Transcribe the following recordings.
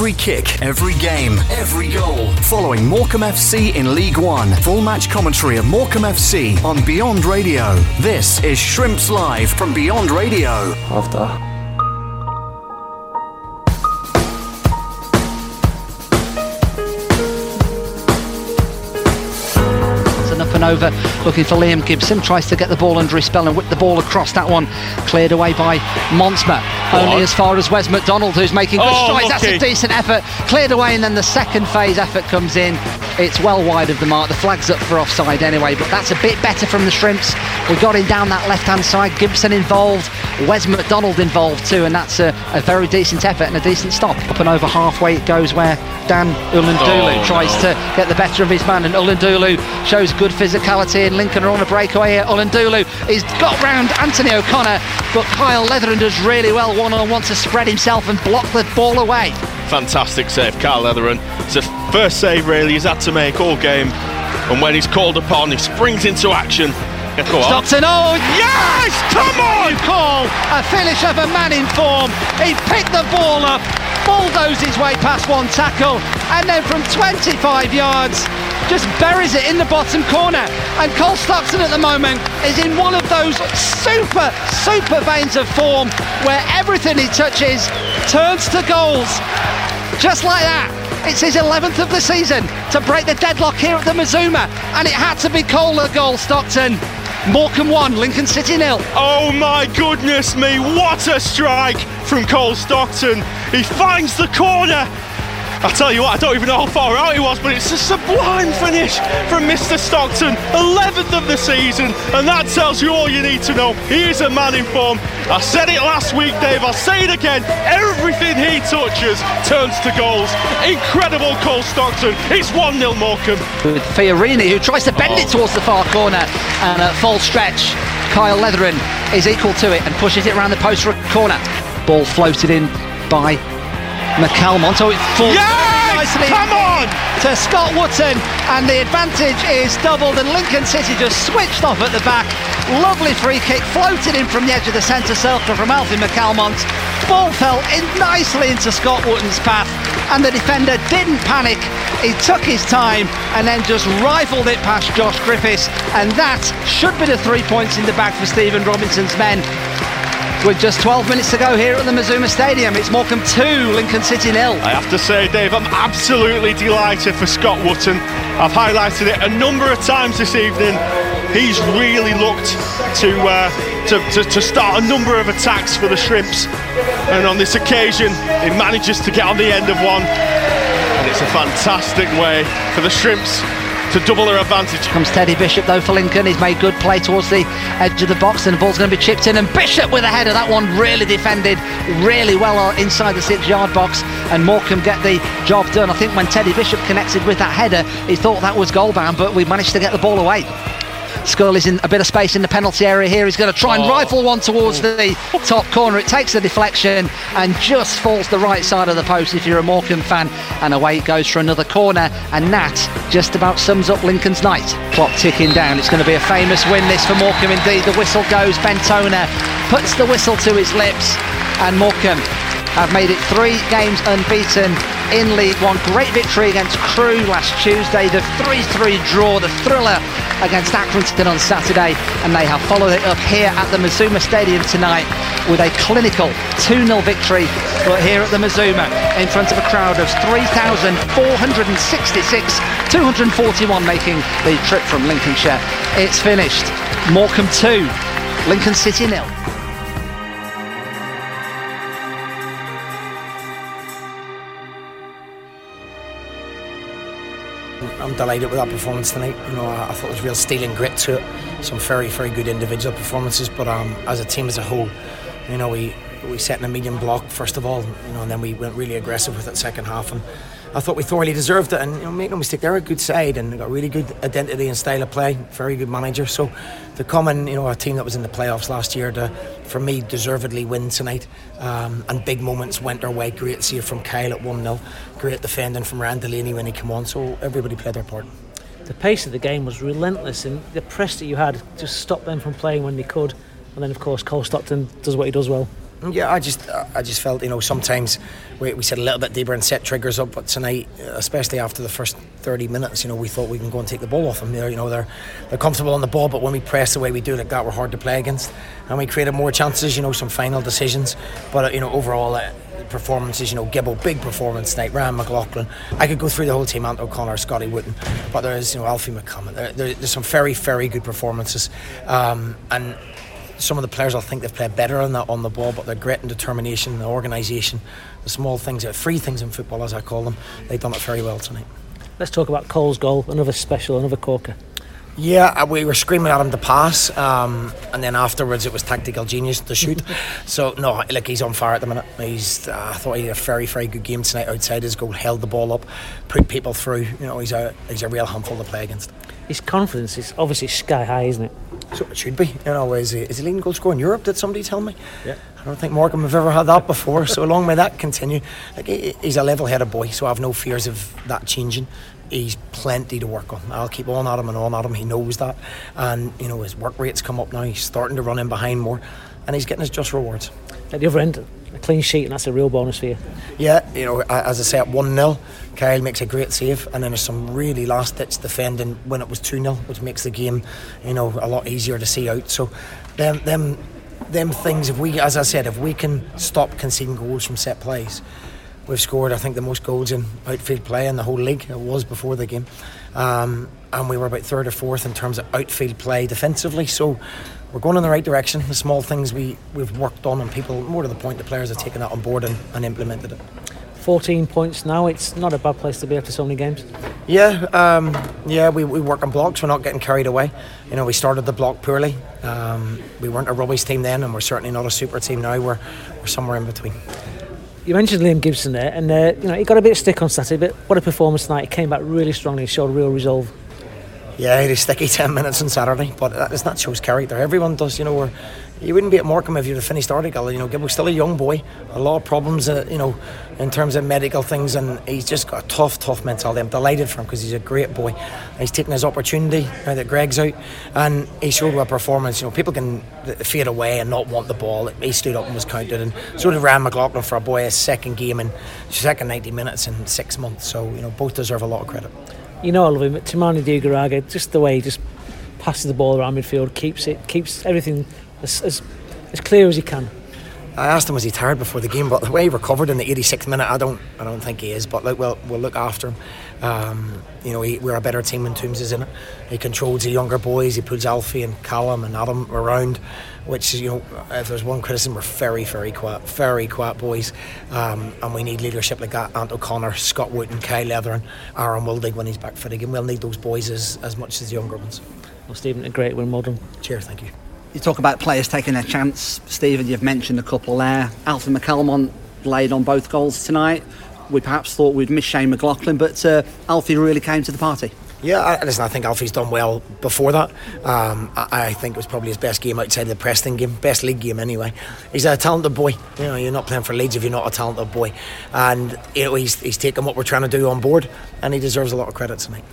Every kick, every game, every goal. Following Morecambe FC in League One. Full match commentary of Morecambe FC on Beyond Radio. This is Shrimps Live from Beyond Radio. After. Over. Looking for Liam Gibson. Tries to get the ball under his spell and whip the ball across. That one cleared away by Montsma only as far as Wes McDonald who's making good oh, strides. Lucky. that's a decent effort. Cleared away and then the second phase effort comes in. It's well wide of the mark. The flag's up for offside anyway but that's a bit better from the Shrimps. We got him down that left hand side. Gibson involved. Wes McDonald involved too and that's a, a, very decent effort and a decent stop. Up and over halfway it goes where Dan N'Lundulu oh, tries no. to get the better of his man and N'Lundulu shows good physicality and Lincoln are on a breakaway here N'Lundulu he's got round Anthony O'Connor but Kyle Letheren does really well one on one to spread himself and block the ball away fantastic save Kyle Letheren it's the first save really he's had to make all game and when he's called upon he springs into action Stockton, oh yes! Come on! Call a finish of a man in form. He picked the ball up, bulldozed his way past one tackle, and then from 25 yards, just buries it in the bottom corner. And Cole Stockton at the moment is in one of those super, super veins of form where everything he touches turns to goals. Just like that. It's his 11th of the season to break the deadlock here at the Mazuma, and it had to be Cole the goal, Stockton. Morecambe 1, Lincoln City nil. Oh my goodness me, what a strike from Cole Stockton. He finds the corner I tell you what, I don't even know how far out he was, but it's a sublime finish from Mr. Stockton, 11th of the season, and that tells you all you need to know. He is a man in form. I said it last week, Dave, I'll say it again. Everything he touches turns to goals. Incredible Cole Stockton. It's 1 0 Morecambe. With Fiorini, who tries to bend oh. it towards the far corner, and at full stretch, Kyle Letheren is equal to it and pushes it around the post for a corner. Ball floated in by McCalmont. Oh, it falls yes! nicely. Come on! To Scott Wootton, and the advantage is doubled, and Lincoln City just switched off at the back. Lovely free kick, floated in from the edge of the centre circle from Alfie McCalmont. Ball fell in nicely into Scott Wootton's path, and the defender didn't panic. He took his time and then just rifled it past Josh Griffiths, and that should be the three points in the bag for Stephen Robinson's men with just 12 minutes to go here at the Mazuma Stadium. It's Morecambe 2, Lincoln City nil. I have to say, Dave, I'm absolutely delighted for Scott Wootton. I've highlighted it a number of times this evening. He's really looked to, uh, to, to, to start a number of attacks for the Shrimps, and on this occasion, he manages to get on the end of one. And it's a fantastic way for the Shrimps to double their advantage. Comes Teddy Bishop though for Lincoln. He's made good play towards the edge of the box, and the ball's going to be chipped in. And Bishop with a header. That one really defended really well inside the six-yard box, and Morecambe get the job done. I think when Teddy Bishop connected with that header, he thought that was goal bound, but we managed to get the ball away. Skull is in a bit of space in the penalty area here. He's going to try and oh. rifle one towards the top corner. It takes the deflection and just falls the right side of the post if you're a Morecambe fan. And away it goes for another corner. And that just about sums up Lincoln's night. Clock ticking down. It's going to be a famous win this for Morecambe indeed. The whistle goes. Bentona puts the whistle to his lips. And Morecambe have made it three games unbeaten in League One. Great victory against Crewe last Tuesday. The 3-3 draw, the thriller against Accrington on Saturday. And they have followed it up here at the Mazuma Stadium tonight with a clinical 2-0 victory but here at the Mazuma in front of a crowd of 3,466, 241 making the trip from Lincolnshire. It's finished. Morecambe 2, Lincoln City nil. I'm delighted with that performance tonight. You know, I, I thought there was real steel and grit to it. Some very, very good individual performances, but um, as a team as a whole, you know, we we set in a medium block first of all, you know, and then we went really aggressive with it second half, and I thought we thoroughly deserved it. And you know, make no mistake, they're a good side and got really good identity and style of play. Very good manager. So to come in, you know, a team that was in the playoffs last year, to for me deservedly win tonight, um, and big moments went our way. Great save from Kyle at one 0 Great defending from Ryan Delaney when he came on. So everybody played their part. The pace of the game was relentless, and the press that you had just stopped them from playing when they could. And then, of course, Cole Stockton does what he does well. Yeah, I just I just felt you know sometimes we, we sit a little bit deeper and set triggers up, but tonight, especially after the first 30 minutes, you know we thought we can go and take the ball off them. They're you know they're they're comfortable on the ball, but when we press the way we do like that, we're hard to play against, and we created more chances. You know some final decisions, but uh, you know overall. Uh, performances, you know, Gibbo, big performance tonight. Ryan McLaughlin. I could go through the whole team, Ant O'Connor, Scotty Wootton, but there's, you know, Alfie McCalmont. There, there, there's some very, very good performances. Um, and some of the players I think they've played better on that on the ball, but their grit and determination, the organisation, the small things, the free things in football as I call them, they've done it very well tonight. Let's talk about Cole's goal, another special, another corker. Yeah, uh, we were screaming at him to pass, um, and then afterwards it was tactical genius to shoot. so no, like he's on fire at the minute. He's, uh, I thought he had a very, very good game tonight outside his goal, held the ball up, put people through. You know, he's a he's a real handful to play against. His confidence is obviously sky high, isn't it? So it should be. You know, is he, is he leading goal scorer in Europe? Did somebody tell me? Yeah. I don't think Morecambe have ever had that before. so long may that continue. Like he, he's a level-headed boy, so I have no fears of that changing. He's plenty to work on. I'll keep on at him and on at him. He knows that, and you know his work rates come up now. He's starting to run in behind more, and he's getting his just rewards. At the other end, a clean sheet, and that's a real bonus for you. Yeah, you know, as I say, at 1 0, Kyle makes a great save, and then there's some really last ditch defending when it was 2 0, which makes the game, you know, a lot easier to see out. So, them, them, them things, if we, as I said, if we can stop conceding goals from set plays, we've scored, I think, the most goals in outfield play in the whole league. It was before the game. Um, and we were about third or fourth in terms of outfield play defensively. So we're going in the right direction. The small things we, we've worked on, and people, more to the point, the players have taken that on board and, and implemented it. 14 points now. It's not a bad place to be after so many games. Yeah, um, yeah. We, we work on blocks. We're not getting carried away. You know, we started the block poorly. Um, we weren't a rubbish team then, and we're certainly not a super team now. We're we're somewhere in between. You mentioned Liam Gibson there, and uh, you know he got a bit of stick on Saturday, but what a performance tonight! He came back really strongly, showed real resolve. Yeah, he had a sticky 10 minutes on Saturday, but that's not shows character. Everyone does, you know. We're, you wouldn't be at Morecambe if you'd have finished article. You know, Gibbo's still a young boy, a lot of problems, uh, you know, in terms of medical things, and he's just got a tough, tough mentality. I'm delighted for him because he's a great boy. He's taken his opportunity now that Greg's out, and he showed a performance. You know, people can fade away and not want the ball. He stood up and was counted, and so did Ryan McLaughlin for a boy, his second game in second 90 minutes in six months. So, you know, both deserve a lot of credit. You know, I love him. Toumani Diagouraga, just the way he just passes the ball around midfield, keeps it, keeps everything as, as, as clear as he can. I asked him was he tired before the game, but the way he recovered in the 86th minute, I don't, I don't think he is. But look, we'll, we'll look after him. Um, you know, he, we're a better team when Toombs is in it. He controls the younger boys. He puts Alfie and Callum and Adam around, which you know, if there's one criticism, we're very, very quiet, very quiet boys, um, and we need leadership like that. Ant O'Connor, Scott Wootton, Kyle Letheren, Aaron Wildig when he's back for the game. We'll need those boys as, as much as the younger ones. Well, Stephen, a great win, well done. Cheers, thank you. You talk about players taking a chance, Stephen. You've mentioned a couple there. Alfie McCalmont laid on both goals tonight. We perhaps thought we'd miss Shane McLaughlin, but uh, Alfie really came to the party. Yeah, I, listen, I think Alfie's done well before that. Um, I, I, think it was probably his best game outside of the Preston game, best league game anyway. He's a talented boy. You know, you're not playing for Leeds if you're not a talented boy. And you know, he's, he's taken what we're trying to do on board, and he deserves a lot of credit tonight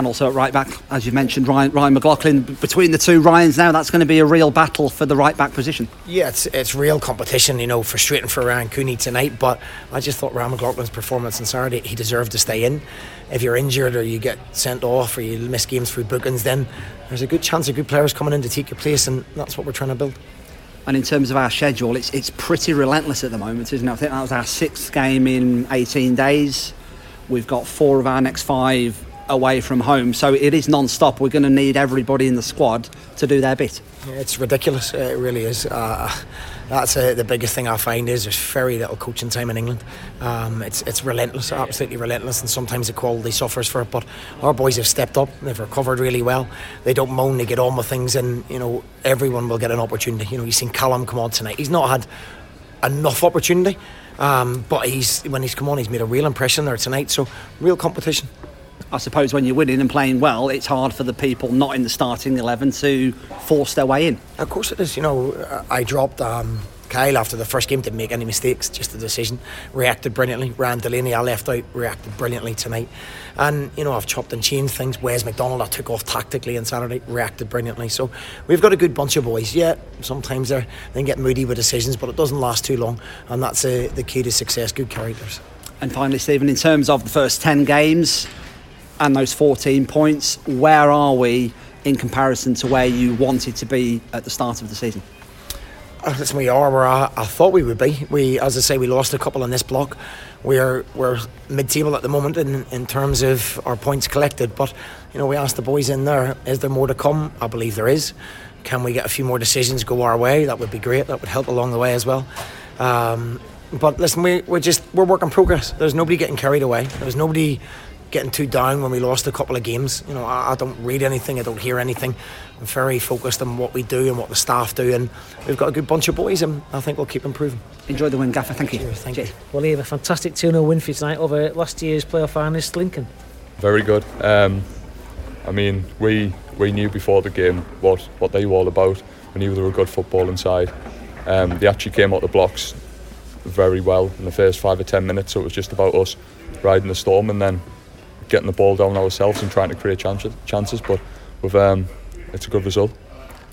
and also at right back, as you mentioned, Ryan, Ryan McLaughlin. Between the two Ryans now, that's going to be a real battle for the right back position. Yeah, it's, it's real competition, you know, frustrating for Ryan Cooney tonight, but I just thought Ryan McLaughlin's performance on Saturday, he deserved to stay in. If you're injured or you get sent off or you miss games through bookings, then there's a good chance of good players coming in to take your place, and that's what we're trying to build. And in terms of our schedule, it's it's pretty relentless at the moment, isn't it? I think that was our sixth game in 18 days. We've got four of our next five away from home. So it is non-stop. We're going to need everybody in the squad to do their bit. Yeah, it's ridiculous. It really is. Uh, that's uh, the biggest thing I find is there's very little coaching time in England. Um, it's it's relentless, absolutely relentless, and sometimes the quality suffers for it. But our boys have stepped up. They've recovered really well. They don't moan. They get on with things, and you know everyone will get an opportunity. You know you've seen Callum come on tonight. He's not had enough opportunity. Um, but he's when he's come on, he's made a real impression there tonight. So real competition. I suppose when you're winning and playing well, it's hard for the people not in the starting 11 to force their way in. Of course it is. You know, I dropped um, Kyle, after the first game, didn't make any mistakes, just a decision. Reacted brilliantly. Ryan Delaney, I left out, reacted brilliantly tonight. And, you know, I've chopped and changed things. Wes McDonald, I took off tactically on Saturday, reacted brilliantly. So we've got a good bunch of boys. Yeah, sometimes they they get moody with decisions, but it doesn't last too long. And that's uh, the key to success good characters. And finally, Stephen, in terms of the first 10 games and those 14 points, where are we in comparison to where you wanted to be at the start of the season? Listen, we are where I, I, thought we would be. We, as I say, we lost a couple in this block. We're we're mid-table at the moment in, in terms of our points collected. But you know, we asked the boys in there: Is there more to come? I believe there is. Can we get a few more decisions go our way? That would be great. That would help along the way as well. Um, but listen, we, we're just we're work in progress. There's nobody getting carried away. There's nobody getting too down when we lost a couple of games. You know, I, I, don't read anything, I don't hear anything. I'm very focused on what we do and what the staff do, and we've got a good bunch of boys, and I think we'll keep improving. Enjoy the win, Gaffer. Thank you. Cheers, thank you. Well, you have a fantastic 2 0 win for you tonight over last year's playoff finalist, Lincoln. Very good. Um, I mean, we we knew before the game what, what they were all about. We knew they were a good football inside. Um, they actually came out the blocks very well in the first five or ten minutes, so it was just about us riding the storm and then getting the ball down ourselves and trying to create chances. chances but with um, it's a good result.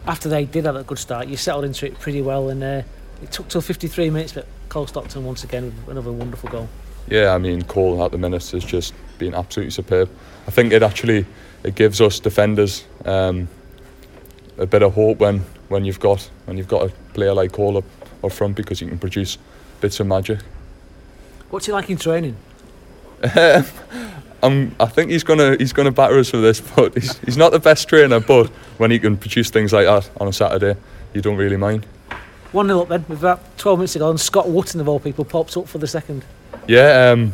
After they did have a good start, you settled into it pretty well, and uh, it took till 53 minutes. But Cole Stockton once again with another wonderful goal. Yeah, I mean Cole at the minutes has just been absolutely superb. I think it actually it gives us defenders um, a bit of hope when, when you've got when you've got a player like Cole up, up front because he can produce bits of magic. What's he like in training? I'm, I think he's gonna he's gonna batter us for this, but he's, he's not the best trainer. But when he can produce things like that on a Saturday, you don't really mind. One 0 up then, with about 12 minutes ago, and Scott Wootton of all people pops up for the second. Yeah, um,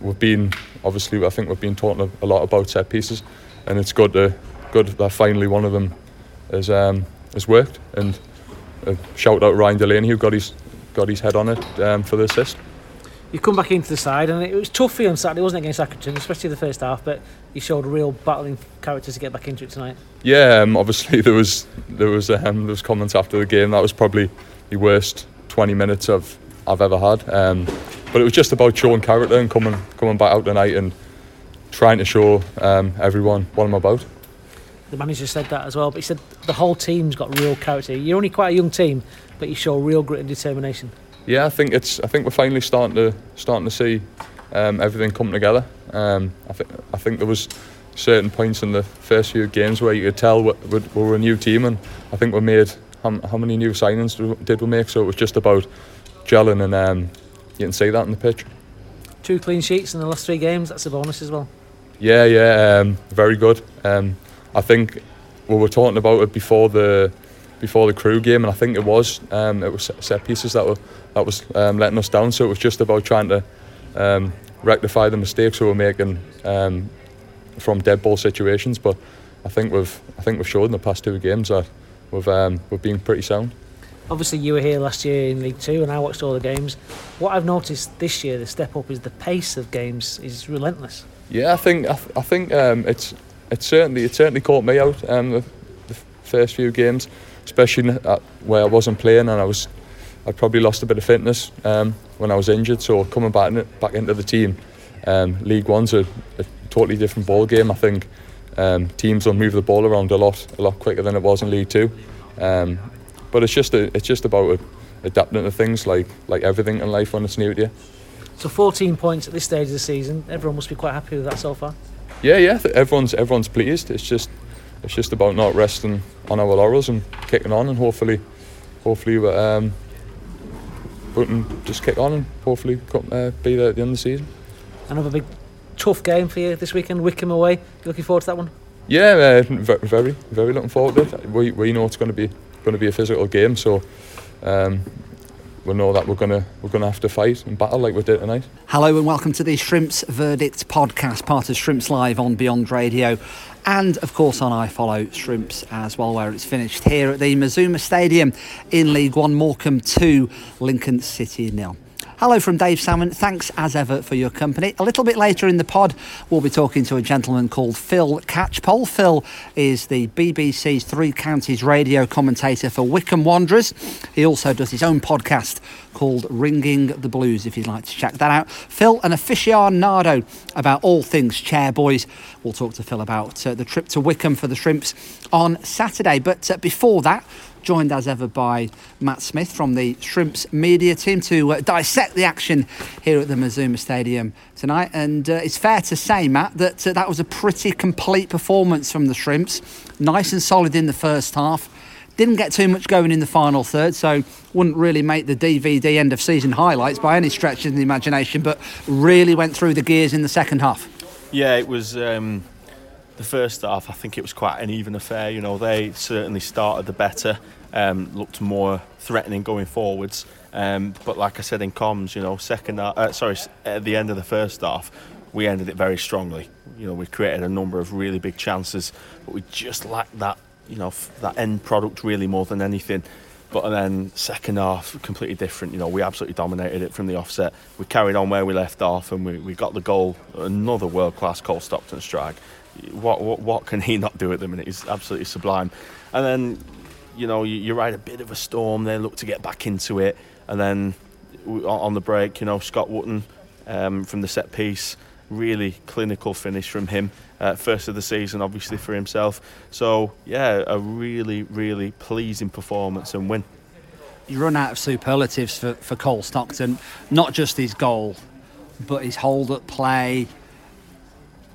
we've been obviously I think we've been talking a lot about set pieces, and it's good to good that finally one of them has um, has worked. And shout out Ryan Delaney who got his got his head on it um, for the assist you come back into the side, and it was tough for you on Saturday, wasn't it, against Accrington, especially the first half. But you showed real battling character to get back into it tonight. Yeah, um, obviously there was there was um, there was comments after the game that was probably the worst 20 minutes of I've ever had. Um, but it was just about showing character and coming coming back out tonight and trying to show um, everyone what I'm about. The manager said that as well, but he said the whole team's got real character. You're only quite a young team, but you show real grit and determination yeah, I think it's. I think we're finally starting to starting to see um, everything come together. Um, I think I think there was certain points in the first few games where you could tell we, we were a new team, and I think we made how, how many new signings did we make? So it was just about gelling, and um, you can see that in the pitch. Two clean sheets in the last three games. That's a bonus as well. Yeah, yeah, um, very good. Um, I think we were talking about it before the before the Crewe game, and I think it was um, it was set pieces that were that was um, letting us down. So it was just about trying to um, rectify the mistakes we were making um, from dead ball situations. But I think we've I think we've showed in the past two games that we've um, we've been pretty sound. Obviously, you were here last year in League Two, and I watched all the games. What I've noticed this year, the step up is the pace of games is relentless. Yeah, I think I, th- I think um, it's it's certainly it certainly caught me out um, the, the first few games, especially where I wasn't playing and I was I probably lost a bit of fitness um, when I was injured. So coming back in, back into the team, um, League One's a, a totally different ball game. I think um, teams will move the ball around a lot a lot quicker than it was in League Two. Um, but it's just a, it's just about adapting to things like like everything in life when it's new to you. So 14 points at this stage of the season. Everyone must be quite happy with that so far. Yeah, yeah. Everyone's everyone's pleased. It's just it's just about not resting on our laurels and kicking on and hopefully hopefully um, but and just kick on and hopefully uh, be there at the end of the season. Another big tough game for you this weekend, Wycombe away. You looking forward to that one? Yeah, uh, very, very looking forward to it. We, we know it's going to be going to be a physical game, so um, we know that we're gonna we're gonna have to fight and battle like we did tonight. Hello and welcome to the Shrimps Verdict podcast, part of Shrimps Live on Beyond Radio and of course on iFollow Shrimps as well, where it's finished here at the Mazuma Stadium in League One, Morecambe 2, Lincoln City nil. Hello from Dave Salmon. Thanks as ever for your company. A little bit later in the pod, we'll be talking to a gentleman called Phil Catchpole. Phil is the BBC's Three Counties radio commentator for Wycombe Wanderers. He also does his own podcast called Ringing the Blues, if you'd like to check that out. Phil, an aficionado about all things Chairboys. We'll talk to Phil about uh, the trip to Wycombe for the Shrimps on Saturday. But uh, before that, joined as ever by Matt Smith from the Shrimps media team to uh, dissect the action here at the Mazuma Stadium tonight. And uh, it's fair to say, Matt, that uh, that was a pretty complete performance from the Shrimps. Nice and solid in the first half. Didn't get too much going in the final third, so wouldn't really make the DVD end of season highlights by any stretch of the imagination, but really went through the gears in the second half. Yeah, it was. Um the first half, I think it was quite an even affair. You know, they certainly started the better, um, looked more threatening going forwards. Um, but like I said in comms, you know, second half, uh, sorry, at the end of the first half, we ended it very strongly. You know, we created a number of really big chances, but we just lacked that, you know, that end product really more than anything. But then second half completely different. You know, we absolutely dominated it from the offset. We carried on where we left off, and we, we got the goal. Another world class Cole Stockton strike what, what, what can he not do at the minute? He's absolutely sublime. And then, you know, you, you ride a bit of a storm. They look to get back into it, and then on the break, you know, Scott Wootton um, from the set piece, really clinical finish from him. Uh, first of the season, obviously for himself. So yeah, a really, really pleasing performance and win. You run out of superlatives for, for Cole Stockton, not just his goal, but his hold up play,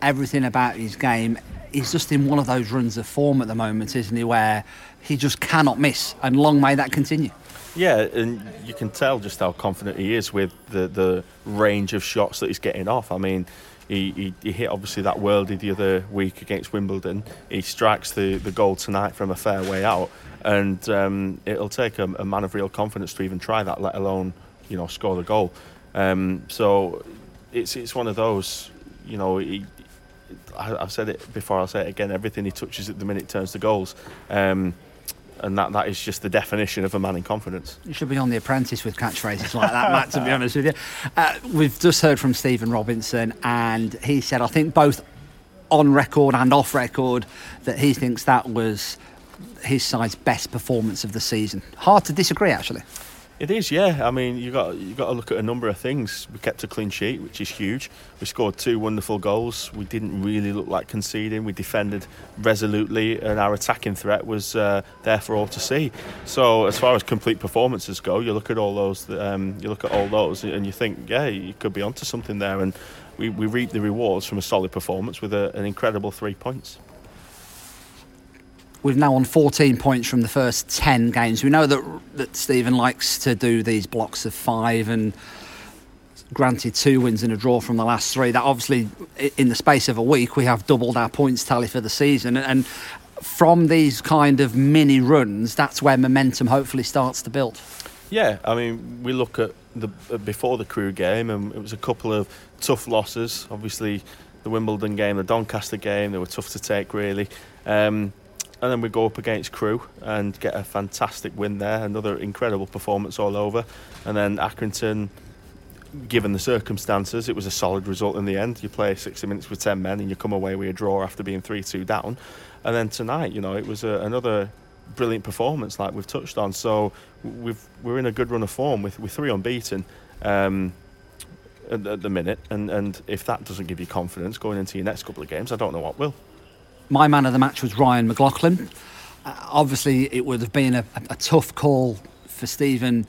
everything about his game. He's just in one of those runs of form at the moment, isn't he? Where he just cannot miss, and long may that continue. Yeah, and you can tell just how confident he is with the, the range of shots that he's getting off. I mean, he, he, he, hit obviously that worldie the other week against Wimbledon. He strikes the, the goal tonight from a fair way out, and um, it'll take a, a, man of real confidence to even try that, let alone you know score the goal. Um, so it's it's one of those. You know, he, I, have said it before, I'll say it again. Everything he touches at the minute turns to goals. Um, and that, that is just the definition of a man in confidence. You should be on The Apprentice with catchphrases like that, Matt, to be honest with you. Uh, we've just heard from Stephen Robinson, and he said, I think both on record and off record, that he thinks that was his side's best performance of the season. Hard to disagree, actually. It is, yeah. I mean, you got you got to look at a number of things. We kept a clean sheet, which is huge. We scored two wonderful goals. We didn't really look like conceding. We defended resolutely, and our attacking threat was uh, there for all to see. So, as far as complete performances go, you look at all those. Um, you look at all those, and you think, yeah, you could be onto something there. And we, we reap the rewards from a solid performance with a, an incredible three points. We've now on 14 points from the first 10 games. We know that that Stephen likes to do these blocks of five and granted two wins and a draw from the last three. That obviously, in the space of a week, we have doubled our points tally for the season. And from these kind of mini runs, that's where momentum hopefully starts to build. Yeah, I mean, we look at the before the Crewe game, and it was a couple of tough losses. Obviously, the Wimbledon game, the Doncaster game, they were tough to take, really. Um, and then we go up against Crewe and get a fantastic win there. Another incredible performance all over. And then Accrington, given the circumstances, it was a solid result in the end. You play 60 minutes with 10 men and you come away with a draw after being 3 2 down. And then tonight, you know, it was a, another brilliant performance like we've touched on. So we've, we're in a good run of form with, with three unbeaten. Um, at, at the minute, and, and if that doesn't give you confidence going into your next couple of games, I don't know what will my man of the match was Ryan McLaughlin. Uh, obviously, it would have been a, a, tough call for Stephen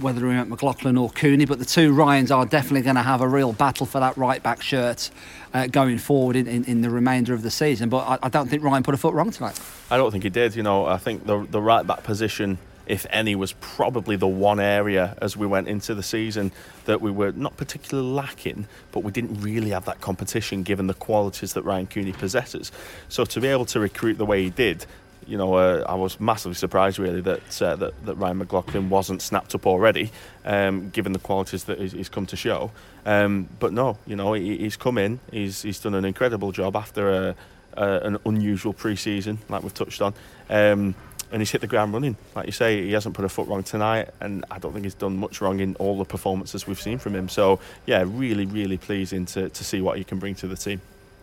whether he went McLaughlin or Cooney, but the two Ryans are definitely going to have a real battle for that right back shirt uh, going forward in, in, in, the remainder of the season. But I, I, don't think Ryan put a foot wrong tonight. I don't think he did. You know, I think the the right back position if any, was probably the one area as we went into the season that we were not particularly lacking, but we didn't really have that competition given the qualities that Ryan Cooney possesses. So to be able to recruit the way he did, you know, uh, I was massively surprised really that, uh, that that Ryan McLaughlin wasn't snapped up already, um, given the qualities that he's, he's come to show. Um, but no, you know, he, he's come in, he's he's done an incredible job after a, a, an unusual pre-season, like we've touched on. Um, and he's hit the ground running. Like you say, he hasn't put a foot wrong tonight, and I don't think he's done much wrong in all the performances we've seen from him. So, yeah, really, really pleasing to, to see what he can bring to the team.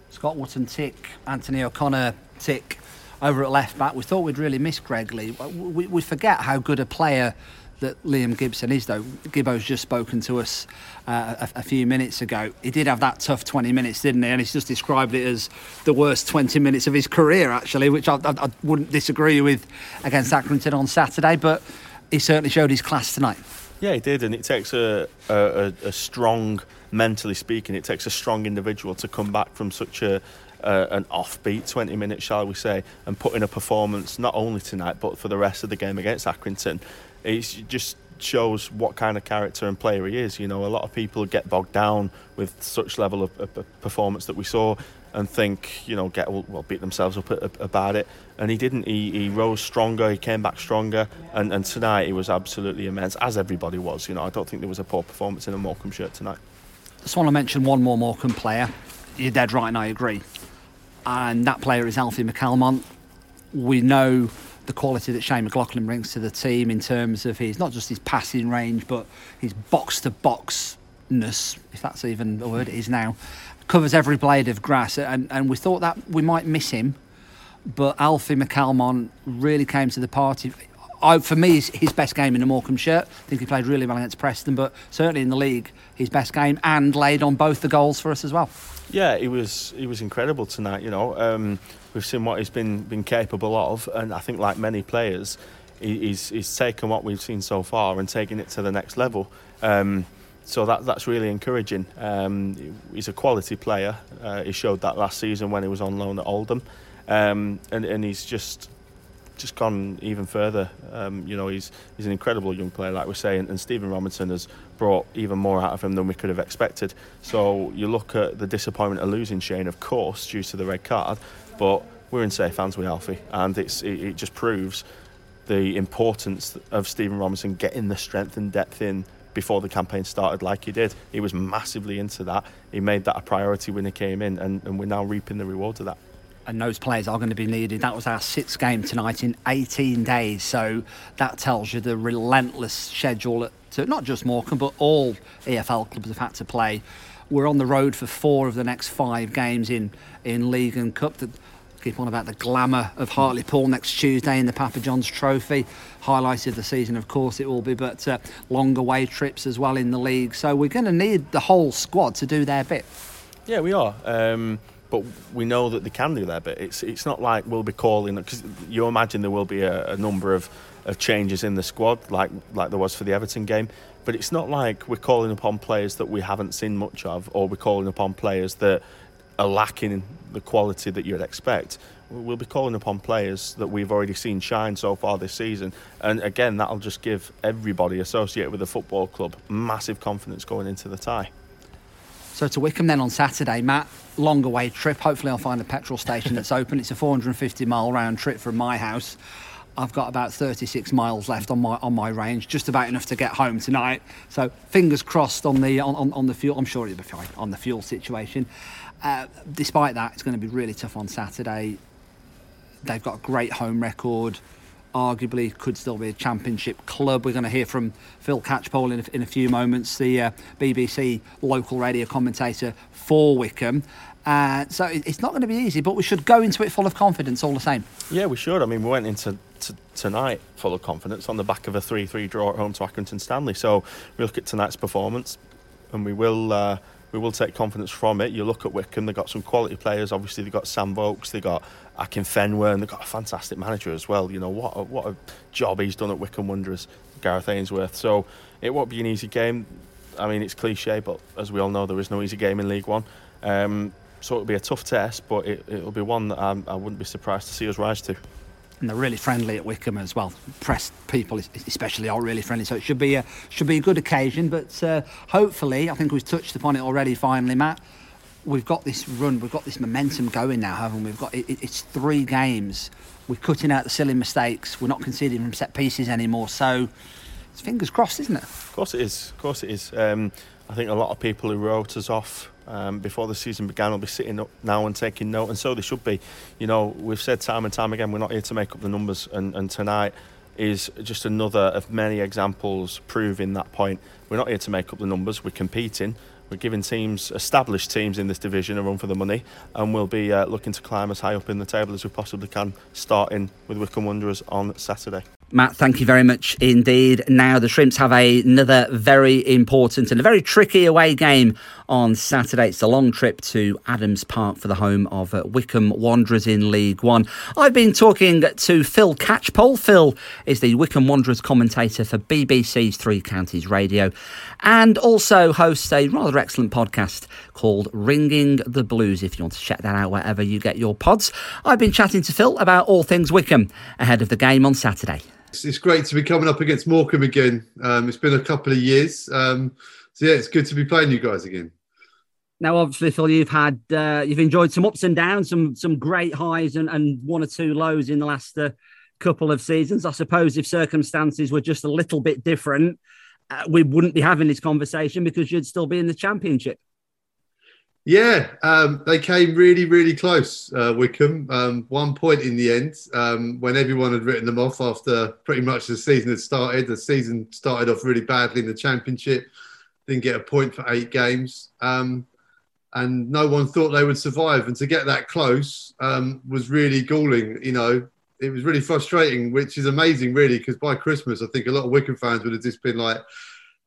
Scott Wootton tick, Anthony O'Connor tick over at left back. We thought we'd really miss Greg Leigh. We, we forget how good a player that Liam Gibson is, though. Gibbo's just spoken to us uh, a, a, few minutes ago. He did have that tough 20 minutes, didn't he? And he's just described it as the worst 20 minutes of his career, actually, which I, I, I wouldn't disagree with against Accrington on Saturday, but he certainly showed his class tonight. Yeah, he did, and it takes a, a, a strong, mentally speaking, it takes a strong individual to come back from such a, uh, an offbeat 20 minutes, shall we say, and put in a performance not only tonight but for the rest of the game against Accrington. It just shows what kind of character and player he is. You know, a lot of people get bogged down with such level of, of performance that we saw and think, you know, get well, beat themselves up about it. And he didn't. He, he rose stronger. He came back stronger. And, and tonight he was absolutely immense, as everybody was. You know, I don't think there was a poor performance in a Morecambe shirt tonight. Just want to mention one more Morecambe player. You're dead right, and I agree and that player is Alfie McCalmont. We know the quality that Shane McLaughlin brings to the team in terms of his not just his passing range, but his box to boxness, if that's even the word it is now, covers every blade of grass. And, and we thought that we might miss him, but Alfie McCalmont really came to the party. I, for me, his best game in the Morecambe shirt. I think he played really well against Preston, but certainly in the league, his best game and laid on both the goals for us as well. Yeah, he was he was incredible tonight. You know, um, we've seen what he's been been capable of, and I think like many players, he, he's he's taken what we've seen so far and taken it to the next level. Um, so that that's really encouraging. Um, he's a quality player. Uh, he showed that last season when he was on loan at Oldham, um, and and he's just just gone even further. Um, you know, he's he's an incredible young player, like we say, and, and Stephen Robinson has brought even more out of him than we could have expected. So you look at the disappointment of losing Shane, of course, due to the red card, but we're in safe hands with Alfie, and it's it, it just proves the importance of Stephen Robinson getting the strength and depth in before the campaign started like he did. He was massively into that. He made that a priority when he came in, and, and we're now reaping the rewards of that and those players are going to be needed. That was our sixth game tonight in 18 days, so that tells you the relentless schedule that not just Morecambe but all EFL clubs have had to play. We're on the road for four of the next five games in, in League and Cup. The, keep on about the glamour of Hartlepool next Tuesday in the Papa John's Trophy. Highlighted the season, of course, it will be, but uh, long away trips as well in the league. So we're going to need the whole squad to do their bit. Yeah, we are. Um, but we know that they can do their bit. It's it's not like we'll be calling because you imagine there will be a, a, number of, of changes in the squad like like there was for the Everton game. But it's not like we're calling upon players that we haven't seen much of, or we're calling upon players that are lacking the quality that you'd expect. We'll be calling upon players that we've already seen shine so far this season, and again, that'll just give everybody associated with the football club massive confidence going into the tie. So to Wycombe then on Saturday, Matt, long away trip. Hopefully, I'll find a petrol station that's open. It's a 450 mile round trip from my house. I've got about 36 miles left on my on my range, just about enough to get home tonight. So fingers crossed on the on, on, the fuel. I'm sure it'll be fine on the fuel situation. Uh, despite that, it's going to be really tough on Saturday. They've got a great home record arguably could still be a championship club. We're going to hear from Phil Catchpole in a, in a few moments, the uh, BBC local radio commentator for Wycombe. Uh, so it's not going to be easy, but we should go into it full of confidence all the same. Yeah, we should. I mean, we went into t- tonight full of confidence on the back of a 3 3 draw at home to Accrington Stanley. So we look at tonight's performance and we will. Uh, we will take confidence from it. You look at Wycombe, they've got some quality players. Obviously, they've got Sam Vokes, they've got Akinfenwa, and they've got a fantastic manager as well. You know what a, what a job he's done at Wycombe Wanderers, Gareth Ainsworth. So it won't be an easy game. I mean, it's cliche, but as we all know, there is no easy game in League One. Um, so it'll be a tough test, but it, will be one that I'm, I would not be surprised to see us rise to and they're really friendly at Wycombe as well. Press people, especially, are really friendly. So it should be a should be a good occasion. But uh, hopefully, I think we've touched upon it already. Finally, Matt, we've got this run, we've got this momentum going now, haven't we? We've got it, it's three games. We're cutting out the silly mistakes. We're not conceding from set pieces anymore. So it's fingers crossed, isn't it? Of course it is. Of course it is. Um, I think a lot of people who wrote us off um, before the season began will be sitting up now and taking note, and so they should be. You know, we've said time and time again we're not here to make up the numbers, and, and tonight is just another of many examples proving that point. We're not here to make up the numbers, we're competing. We're giving teams, established teams in this division, a run for the money, and we'll be uh, looking to climb as high up in the table as we possibly can, starting with Wycombe Wanderers on Saturday. Matt, thank you very much indeed. Now, the Shrimps have a, another very important and a very tricky away game on Saturday. It's a long trip to Adams Park for the home of uh, Wycombe Wanderers in League One. I've been talking to Phil Catchpole. Phil is the Wycombe Wanderers commentator for BBC's Three Counties Radio and also hosts a rather excellent podcast called Ringing the Blues. If you want to check that out wherever you get your pods, I've been chatting to Phil about all things Wycombe ahead of the game on Saturday. It's great to be coming up against Morecambe again. Um, it's been a couple of years. Um, so yeah, it's good to be playing you guys again. Now, obviously, Phil, you've had uh, you've enjoyed some ups and downs, some some great highs and, and one or two lows in the last uh, couple of seasons. I suppose if circumstances were just a little bit different, uh, we wouldn't be having this conversation because you'd still be in the championship. Yeah, um, they came really, really close, uh, Wycombe. Um, one point in the end, um, when everyone had written them off after pretty much the season had started. The season started off really badly in the championship, didn't get a point for eight games, um, and no one thought they would survive. And to get that close um, was really galling. You know, it was really frustrating, which is amazing, really, because by Christmas, I think a lot of Wycombe fans would have just been like,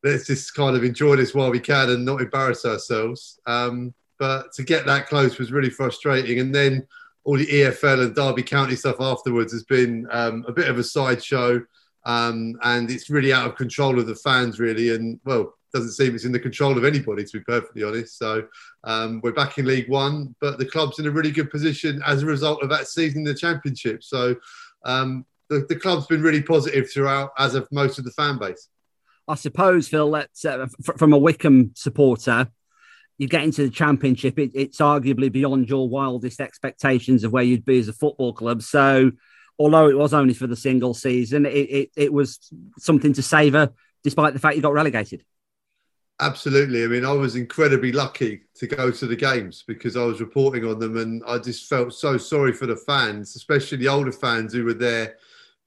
let's just kind of enjoy this while we can and not embarrass ourselves. Um, but to get that close was really frustrating. And then all the EFL and Derby County stuff afterwards has been um, a bit of a sideshow. Um, and it's really out of control of the fans, really. And well, doesn't seem it's in the control of anybody, to be perfectly honest. So um, we're back in League One, but the club's in a really good position as a result of that season in the Championship. So um, the, the club's been really positive throughout, as of most of the fan base. I suppose, Phil, let's, uh, f- from a Wycombe supporter, you get into the championship, it, it's arguably beyond your wildest expectations of where you'd be as a football club. So, although it was only for the single season, it, it, it was something to savour, despite the fact you got relegated. Absolutely. I mean, I was incredibly lucky to go to the games because I was reporting on them, and I just felt so sorry for the fans, especially the older fans who were there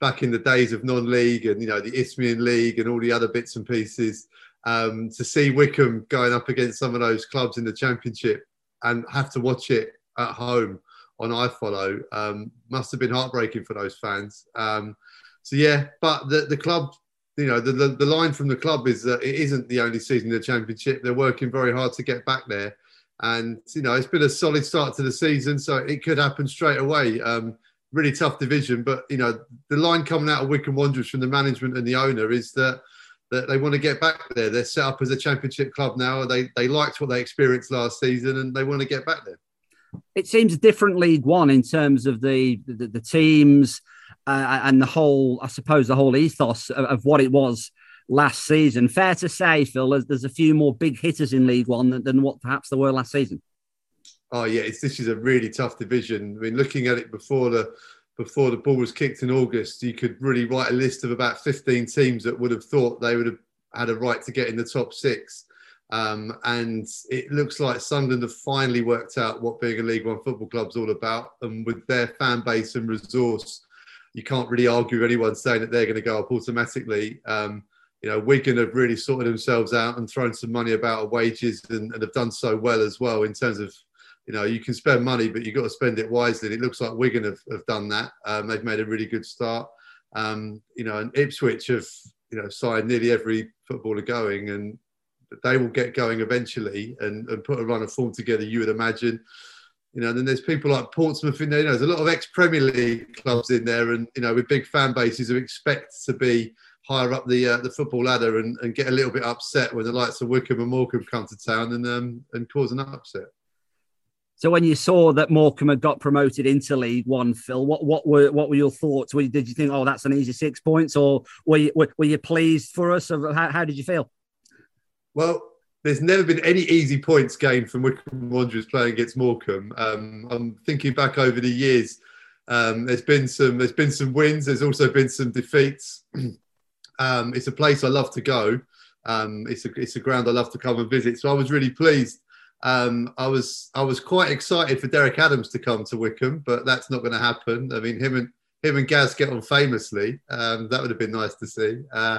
back in the days of non-league and you know the Isthmian League and all the other bits and pieces um, to see Wycombe going up against some of those clubs in the Championship and have to watch it at home on iFollow um, must have been heartbreaking for those fans. Um, so yeah, but the the club, you know, the, the, the line from the club is that it isn't the only season in the Championship. They're working very hard to get back there, and you know, it's been a solid start to the season, so it could happen straight away. Um, really tough division, but you know, the line coming out of Wycombe Wanderers from the management and the owner is that that they want to get back there. They're set up as a championship club now. They they liked what they experienced last season, and they want to get back there. It seems a different League One in terms of the the, the teams uh, and the whole, I suppose, the whole ethos of, of, what it was last season. Fair to say, Phil, there's, there's a few more big hitters in League One than, than what perhaps there were last season. Oh yeah, this is a really tough division. I mean, looking at it before the before the ball was kicked in August, you could really write a list of about 15 teams that would have thought they would have had a right to get in the top six. Um, and it looks like Sunderland have finally worked out what being a League One football club is all about. And with their fan base and resource, you can't really argue with anyone saying that they're going to go up automatically. Um, you know, Wigan have really sorted themselves out and thrown some money about wages and, and have done so well as well in terms of you know, you can spend money, but you've got to spend it wisely. And it looks like Wigan have, have done that. Um, they've made a really good start. Um, you know, and Ipswich have, you know, signed nearly every footballer going and they will get going eventually and, and put a run of form together, you would imagine. You know, and then there's people like Portsmouth in there. You know, there's a lot of ex-Premier League clubs in there, and you know, with big fan bases who expect to be higher up the uh, the football ladder and, and get a little bit upset when the likes of Wycombe and Morecambe come to town and um, and cause an upset. So when you saw that Morecambe had got promoted into League One, Phil, what what were what were your thoughts? Did you think, oh, that's an easy six points, or were you were, were you pleased for us? Or how, how did you feel? Well, there's never been any easy points gained from Wycombe Wanderers playing against Morecambe. Um, I'm thinking back over the years. Um, there's been some there's been some wins. There's also been some defeats. um, it's a place I love to go. Um, it's a it's a ground I love to come and visit. So I was really pleased. Um, I was I was quite excited for Derek Adams to come to Wycombe, but that's not going to happen. I mean, him and him and Gaz get on famously. Um, that would have been nice to see. Uh,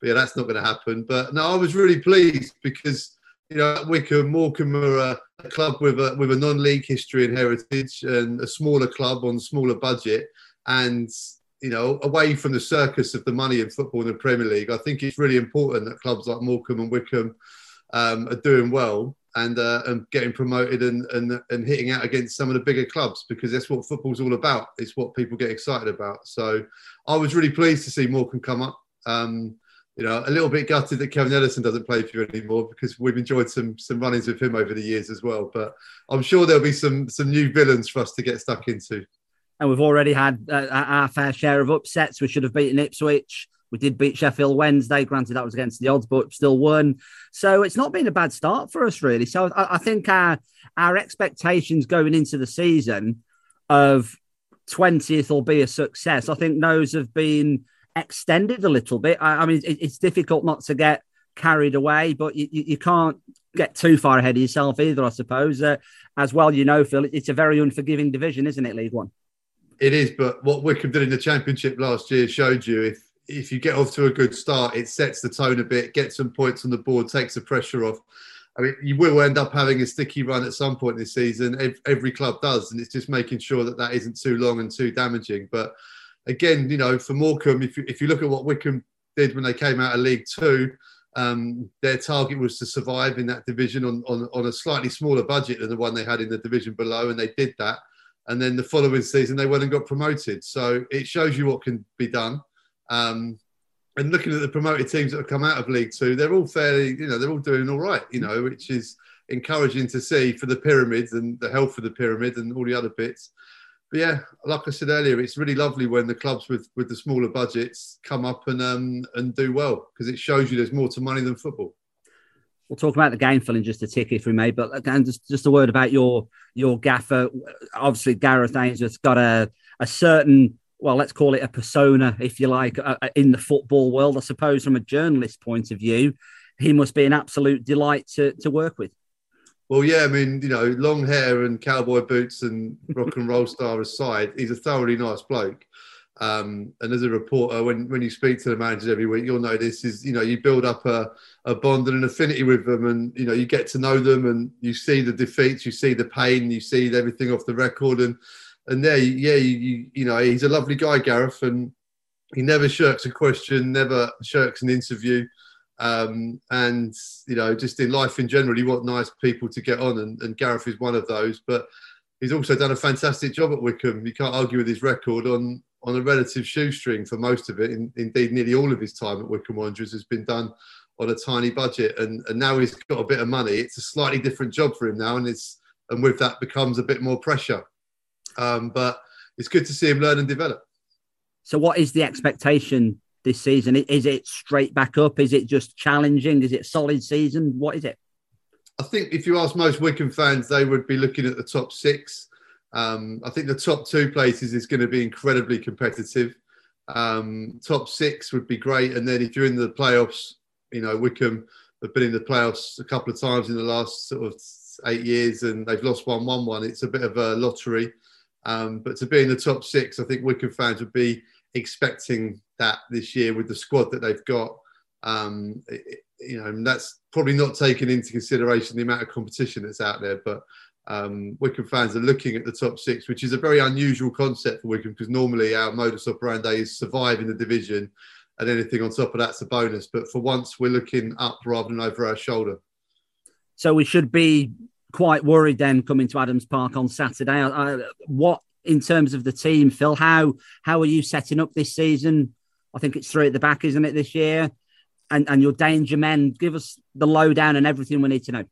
but yeah, that's not going to happen. But no, I was really pleased because you know Wycombe, Morecambe are a, club with a with a non-league history and heritage, and a smaller club on a smaller budget, and you know away from the circus of the money in football in the Premier League. I think it's really important that clubs like Morecambe and Wycombe um, are doing well and uh, and getting promoted and, and and hitting out against some of the bigger clubs because that's what football's all about. It's what people get excited about. So I was really pleased to see Morecambe come up. Um, you know, a little bit gutted that Kevin Ellison doesn't play for you anymore because we've enjoyed some some runnings with him over the years as well. But I'm sure there'll be some some new villains for us to get stuck into. And we've already had uh, our fair share of upsets. We should have beaten Ipswich. We did beat Sheffield Wednesday. Granted, that was against the odds, but still won. So it's not been a bad start for us, really. So I, I think our our expectations going into the season of 20th will be a success. I think those have been extended a little bit. I, I mean, it, it's difficult not to get carried away, but you, you, can't get too far ahead of yourself either, I suppose. Uh, as well, you know, Phil, it's a very unforgiving division, isn't it, League One? It is, but what Wycombe did in the Championship last year showed you if if you get off to a good start, it sets the tone a bit, gets some points on the board, takes the pressure off. I mean, you will end up having a sticky run at some point this season. Every club does, and it's just making sure that that isn't too long and too damaging. But again, you know, for Morecambe, if you, if you look at what Wycombe did when they came out of League Two, um, their target was to survive in that division on, on, on a slightly smaller budget than the one they had in the division below, and they did that. And then the following season, they went and got promoted. So it shows you what can be done. Um, and looking at the promoted teams that have come out of League Two, they're all fairly, you know, they're all doing all right, you know, which is encouraging to see for the pyramids and the health of the pyramid and all the other bits. But yeah, like I said earlier, it's really lovely when the clubs with, with the smaller budgets come up and um, and do well because it shows you there's more to money than football. We'll talk about the game, Phil, just a tick, if we may. But again, just, just a word about your your gaffer. Obviously, Gareth Ainsworth's got a, a certain well, let's call it a persona, if you like, uh, uh, in the football world. I suppose from a journalist point of view, he must be an absolute delight to, to work with. Well, yeah, I mean, you know, long hair and cowboy boots and rock and roll star aside, he's a thoroughly nice bloke. Um, and as a reporter, when, when you speak to the managers every week, you'll know this is, you know, you build up a, a bond and an affinity with them and, you know, you get to know them and you see the defeats, you see the pain, you see everything off the record. And, and there, yeah, you, you, you know, he's a lovely guy, Gareth, and he never shirks a question, never shirks an interview. Um, and you know, just in life in general, you want nice people to get on, and, and, Gareth is one of those. But he's also done a fantastic job at Wycombe. You can't argue with his record on on a relative shoestring for most of it. In, indeed, nearly all of his time at Wycombe Wanderers has been done on a tiny budget, and, and now he's got a bit of money. It's a slightly different job for him now, and it's and with that becomes a bit more pressure. Um, but it's good to see him learn and develop. So, what is the expectation this season? Is it straight back up? Is it just challenging? Is it solid season? What is it? I think if you ask most Wycombe fans, they would be looking at the top six. Um, I think the top two places is going to be incredibly competitive. Um, top six would be great, and then if you're in the playoffs, you know Wycombe have been in the playoffs a couple of times in the last sort of eight years, and they've lost one, one, one. It's a bit of a lottery. Um, but to be in the top six, I think Wycombe fans would be expecting that this year with the squad that they've got. Um, it, you know, that's probably not taken into consideration the amount of competition that's out there. But um, Wycombe fans are looking at the top six, which is a very unusual concept for Wycombe because normally our modus operandi is survive in the division, and anything on top of that's a bonus. But for once, we're looking up rather than over our shoulder. So we should be quite worried then coming to Adams Park on Saturday. I, I, what in terms of the team, Phil? How how are you setting up this season? I think it's three at the back, isn't it, this year? And and your danger men. Give us the lowdown and everything we need to know.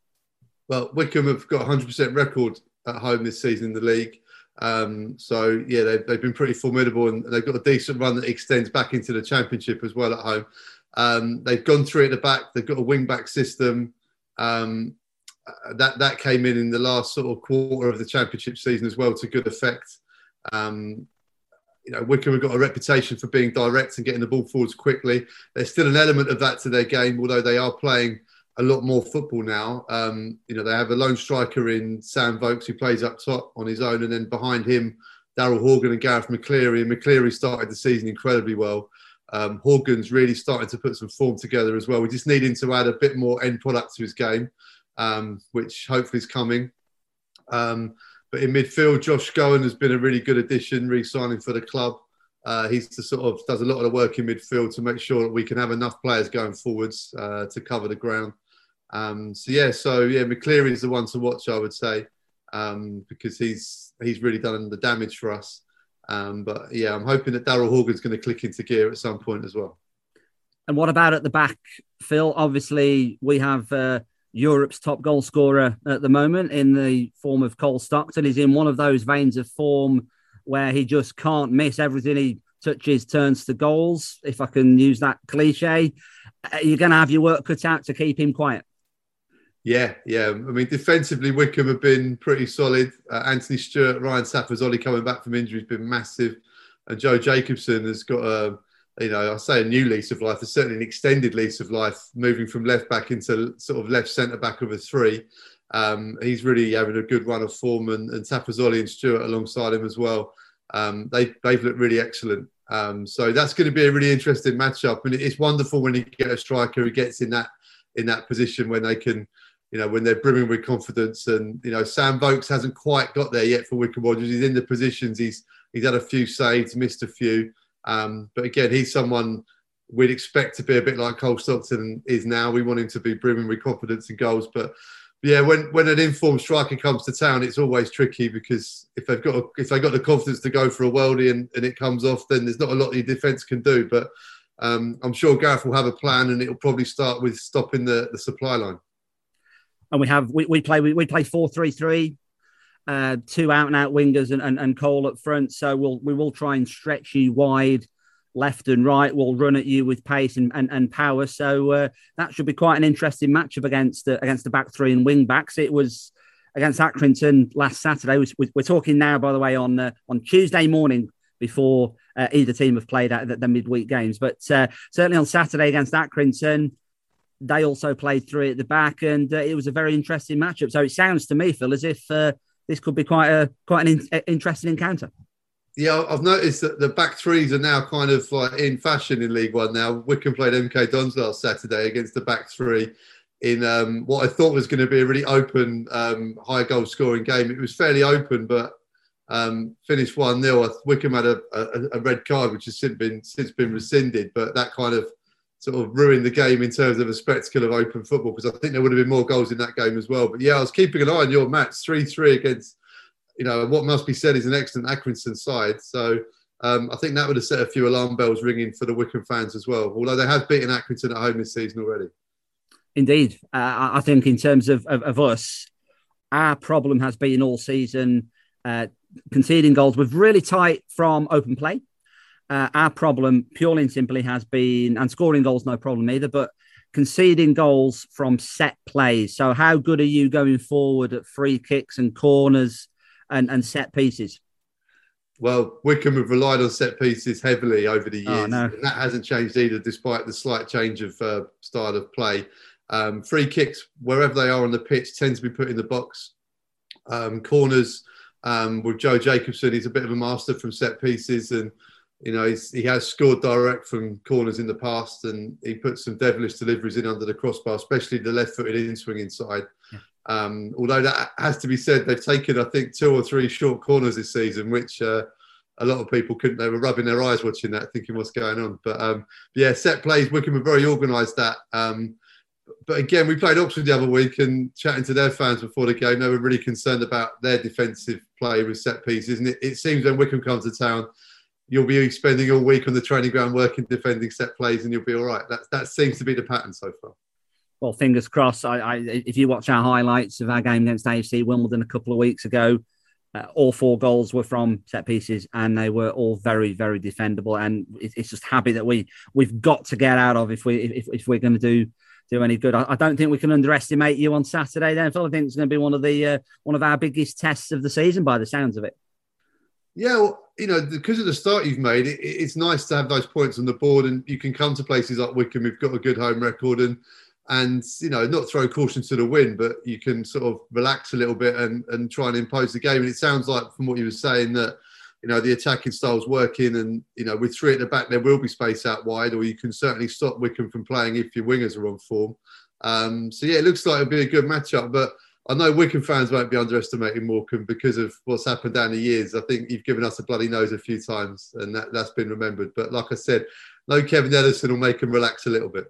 Well, Wycombe have got 100% record at home this season in the league. Um, so yeah, they've, they've been pretty formidable, and they've got a decent run that extends back into the championship as well at home. Um, they've gone through at the back. They've got a wing back system. Um, that that came in in the last sort of quarter of the championship season as well to good effect. Um, you know, Wycombe have got a reputation for being direct and getting the ball forwards quickly. There's still an element of that to their game, although they are playing a lot more football now. Um, you know, they have a lone striker in Sam Vokes who plays up top on his own, and then behind him, Daryl Horgan and Garath McCleary. And McCleary started the season incredibly well. Um, Horgan's really starting to put some form together as well. We just need him to add a bit more end product to his game, um, which hopefully is coming. Um, but in midfield, Josh Scowen has been a really good addition, re-signing for the club. Uh, he's the sort of does a lot of the work in midfield to make sure that we can have enough players going forwards uh, to cover the ground. Um, so yeah, so yeah, McCleary is the one to watch, I would say, um, because he's he's really done the damage for us. Um, but yeah, I'm hoping that Daryl Horgan's going to click into gear at some point as well. And what about at the back, Phil? Obviously, we have uh, Europe's top goal scorer at the moment in the form of Cole Stockton. He's in one of those veins of form where he just can't miss everything he touches turns to goals. If I can use that cliche, uh, you're going to have your work cut out to keep him quiet. Yeah, yeah. I mean, defensively, Wycombe have been pretty solid. Uh, Anthony Stewart, Ryan Tafazolli coming back from injury has been massive. And Joe Jacobson has got a, you know, I say a new lease of life, there's certainly an extended lease of life, moving from left back into sort of left centre back of a three. Um, he's really having a good run of form, and, and and Stewart alongside him as well. Um, they, they've looked really excellent. Um, so that's going to be a really interesting matchup, and it's wonderful when you get a striker who gets in that in that position when they can, you know, when they're brimming with confidence. And you know, Sam Vokes hasn't quite got there yet for Wycombe Wanderers. He's in the positions. He's he's had a few saves, missed a few, um, but again, he's someone we'd expect to be a bit like Cole Stockton is now. We want him to be brimming with confidence and goals, but yeah, when when an informed striker comes to town, it's always tricky because if they've got a, if they've got the confidence to go for a worldie and, and it comes off, then there's not a lot your defence can do. But um, I'm sure Gareth will have a plan, and it'll probably start with stopping the, the supply line. And we have we, we play we, we play four three three, uh, two out and out wingers and, and, and Cole up front. So we'll we will try and stretch you wide left and right We'll run at you with pace and, and, and power. So uh, that should be quite an interesting matchup against uh, against the back three and wing backs. It was against Accrington last Saturday. We're talking now, by the way, on uh, on Tuesday morning before uh, either team have played at the, the midweek games. But uh, certainly on Saturday against Accrington, they also played three at the back, and it was a very interesting matchup. So it sounds to me, Phil, as if this could be quite a quite an in- interesting encounter. Yeah, I've noticed that the back threes are now kind of like in fashion in League One now. Wycombe played MK Dons last Saturday against the back three in um, what I thought was going to be a really open, um, high goal scoring game. It was fairly open, but um, finished 1 0. Wycombe had a, a, a, red card, which has since been, since been rescinded, but that kind of sort of ruined the game in terms of a spectacle of open football because I think there would have been more goals in that game as well. But yeah, I was keeping an eye on your match 3 3 against you know, what must be said is an excellent Accrington side. So um, I think that would have set a few alarm bells ringing for the Wycombe fans as well. Although they have beaten Accrington at home this season already. Indeed, uh, I think in terms of, of, of, us, our problem has been all season uh, conceding goals. We've really tight from open play. Uh, our problem, purely and simply, has been and scoring goals no problem either, but conceding goals from set plays. So, how good are you going forward at free kicks and corners? and, and set pieces? Well, Wycombe have relied on set pieces heavily over the oh, years. Oh, no. And that hasn't changed either, despite the slight change of uh, style of play. Um, free kicks, wherever they are on the pitch, tend to be put in the box. Um, corners um, with Joe Jacobson, he's a bit of a master from set pieces, and you know he has scored direct from corners in the past, and he puts some devilish deliveries in under the crossbar, especially the left-footed in swing inside. Yeah. Um, although that has to be said, they've taken, I think, two or three short corners this season, which uh, a lot of people couldn't. They were rubbing their eyes watching that, thinking what's going on. But um, yeah, set plays, Wycombe are very organised that. Um, but again, we played Oxford the other week and chatting to their fans before the game, they were really concerned about their defensive play with set pieces. And it, it seems when Wycombe comes to town, you'll be spending all week on the training ground working defending set plays and you'll be all right. That, that seems to be the pattern so far well, fingers crossed. I, I, if you watch our highlights of our game against AFC Wimbledon a couple of weeks ago, uh, all four goals were from set pieces, and they were all very, very defendable. And it, it's just happy that we we've got to get out of if we if, if we're going to do do any good. I, I, don't think we can underestimate you on Saturday. Then, Phil, I think it's going to be one of the uh, one of our biggest tests of the season by the sounds of it. Yeah, well, you know, because of the start you've made, it, it's nice to have those points on the board, and you can come to places like Wycombe. We've got a good home record, and and you know, not throw caution to the wind, but you can sort of relax a little bit and and try and impose the game. And it sounds like from what you were saying that you know the attacking style's working, and you know with three at the back there will be space out wide, or you can certainly stop Wycombe from playing if your wingers are on form. Um, so yeah, it looks like it'll be a good matchup, but I know Wycombe fans won't be underestimating Morecambe because of what's happened down the years. I think you've given us a bloody nose a few times, and that, that's been remembered. But like I said, no Kevin Ellison will make him relax a little bit.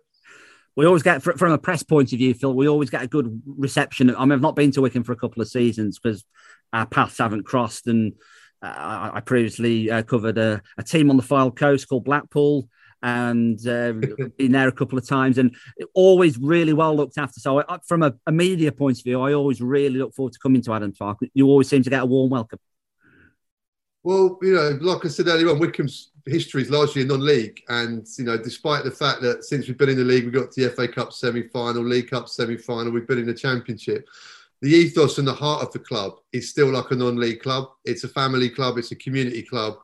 We always get, from a press point of view, Phil, we always get a good reception. I mean, I've not been to Wycombe for a couple of seasons because our paths haven't crossed. And uh, I previously uh, covered a, a team on the Fylde Coast called Blackpool and uh, been there a couple of times and always really well looked after. So, I, from a, a, media point of view, I always really look forward to coming to Adams Park. You always seem to get a warm welcome. Well, you know, like I said earlier on, Wycombe's history is largely a non-league, and you know, despite the fact that since we've been in the league, we got to the FA Cup semi-final, League Cup semi-final, we've been in the Championship. The ethos and the heart of the club is still like a non-league club. It's a family club. It's a community club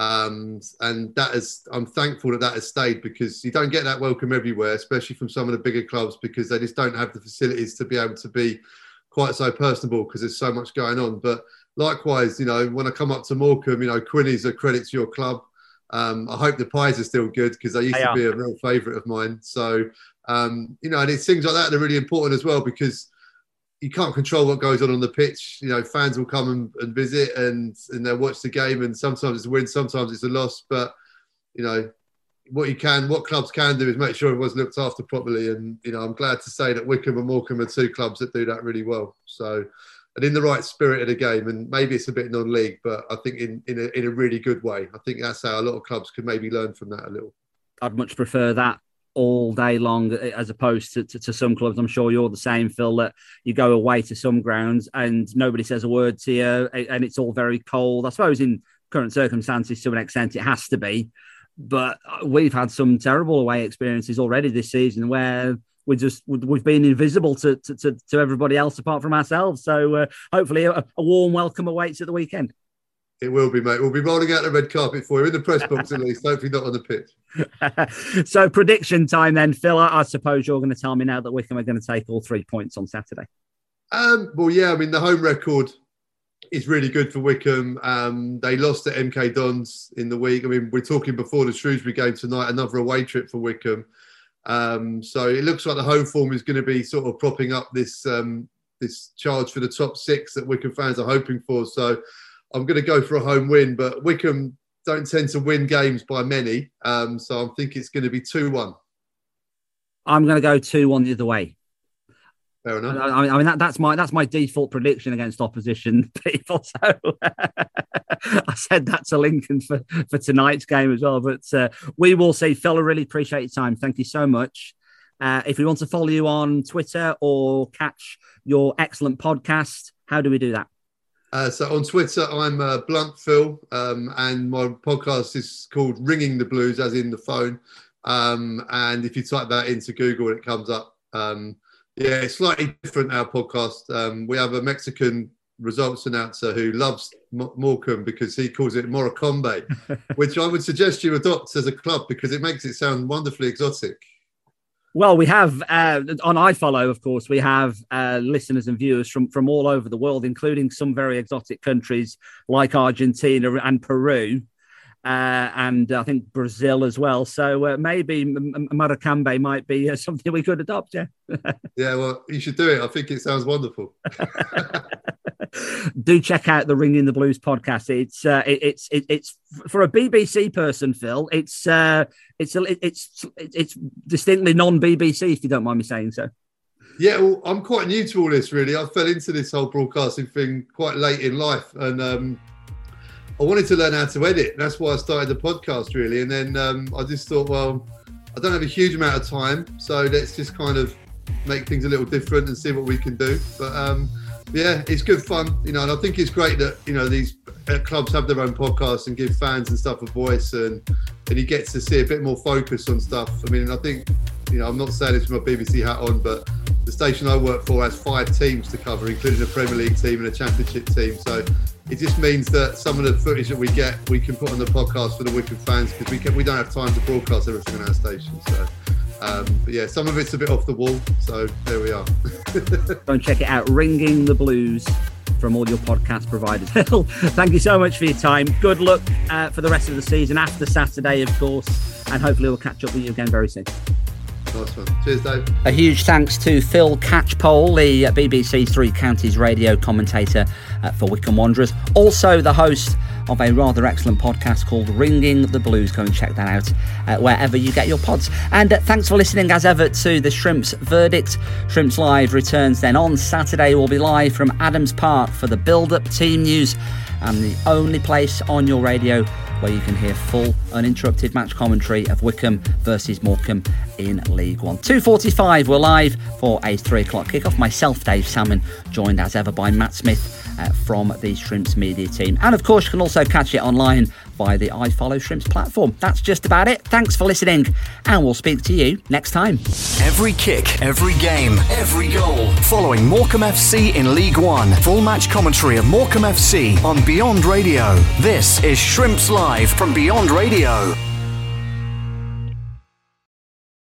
um, and that is, I'm thankful that that has stayed because you don't get that welcome everywhere, especially from some of the bigger clubs because they just don't have the facilities to be able to be quite so personable because there's so much going on. But likewise, you know, when I come up to Morecambe, you know, Quinny's a credit to your club. Um, I hope the pies are still good because they used they to be a real favourite of mine. So, um, you know, and it's things like that that are really important as well because you can't control what goes on on the pitch. You know, fans will come and, and visit and and they'll watch the game, and sometimes it's a win, sometimes it's a loss. But you know, what you can, what clubs can do is make sure everyone's looked after properly. And you know, I'm glad to say that Wycombe and Morecambe are two clubs that do that really well. So, and in the right spirit of the game, and maybe it's a bit non-league, but I think in in a, in a really good way. I think that's how a lot of clubs can maybe learn from that a little. I'd much prefer that all day long as opposed to, to, to, some clubs. I'm sure you're the same, Phil, that you go away to some grounds and nobody says a word to you and it's all very cold. I suppose in current circumstances, to an extent, it has to be. But we've had some terrible away experiences already this season where we just we've been invisible to to, to everybody else apart from ourselves. So uh, hopefully, a, a warm welcome awaits at the weekend. It will be, mate. We'll be rolling out the red carpet for you in the press box at least. Hopefully, not on the pitch. so, prediction time then, Phil. I, I suppose you're going to tell me now that Wycombe are going to take all three points on Saturday. Um, well, yeah. I mean, the home record is really good for Wycombe. Um, they lost at MK Dons in the week. I mean, we're talking before the Shrewsbury game tonight, another away trip for Wycombe. Um, so it looks like the home form is going to be sort of propping up this um, this charge for the top six that Wycombe fans are hoping for. So I'm going to go for a home win, but Wycombe don't tend to win games by many. Um, so I think it's going to be 2 1. I'm going to go 2 1 the other way. Fair enough. I, I mean, that, that's my that's my default prediction against opposition people. So I said that to Lincoln for, for tonight's game as well. But uh, we will see. Phil, I really appreciate your time. Thank you so much. Uh, if we want to follow you on Twitter or catch your excellent podcast, how do we do that? Uh, so on Twitter, I'm uh, Blunt Phil, um, and my podcast is called Ringing the Blues, as in the phone. Um, and if you type that into Google, it comes up. Um, yeah, it's slightly different. Our podcast. Um, we have a Mexican results announcer who loves M- Morecambe because he calls it Morocombe, which I would suggest you adopt as a club because it makes it sound wonderfully exotic. Well, we have uh, on iFollow, of course, we have uh, listeners and viewers from, from all over the world, including some very exotic countries like Argentina and Peru, uh, and I think Brazil as well. So uh, maybe Maracambe might be uh, something we could adopt. Yeah. yeah, well, you should do it. I think it sounds wonderful. do check out the Ringing the Blues podcast. It's uh, it, it's it, it's for a BBC person, Phil. It's uh, it's it's it's distinctly non BBC, if you don't mind me saying so. Yeah, well, I'm quite new to all this. Really, I fell into this whole broadcasting thing quite late in life, and um, I wanted to learn how to edit. That's why I started the podcast, really. And then um, I just thought, well, I don't have a huge amount of time, so let's just kind of make things a little different and see what we can do. But um, yeah, it's good fun, you know, and I think it's great that you know these uh, clubs have their own podcasts and give fans and stuff a voice, and and he gets to see a bit more focus on stuff. I mean, I think you know I'm not saying this with my BBC hat on, but the station I work for has five teams to cover, including a Premier League team and a Championship team. So it just means that some of the footage that we get, we can put on the podcast for the Wycombe fans because we can, we don't have time to broadcast everything on our station. So. Um, but yeah, some of it's a bit off the wall, so there we are. Go and check it out. Ringing the Blues from all your podcast providers. Thank you so much for your time. Good luck uh, for the rest of the season after Saturday, of course, and hopefully we'll catch up with you again very soon. Cheers, Dave. A huge thanks to Phil Catchpole, the BBC Three Counties radio commentator uh, for Wycombe Wanderers. Also, the host of a rather excellent podcast called Ringing the Blues. Go and check that out uh, wherever you get your pods. And uh, thanks for listening, as ever, to the Shrimps Verdict. Shrimps Live returns then on Saturday. We'll be live from Adams Park for the build up team news and the only place on your radio where you can hear full uninterrupted match commentary of Wycombe versus Morecambe in League One. 2.45, we're live for a 3 o'clock kickoff. Myself, Dave Salmon, joined as ever by Matt Smith uh, from the Shrimps media team. And of course, you can also catch it online via the iFollow Shrimps platform. That's just about it. Thanks for listening, and we'll speak to you next time. Every kick, every game, every goal. Following Morecambe FC in League One. Full match commentary of Morecambe FC on Beyond Radio. This is Shrimps Live from Beyond Radio.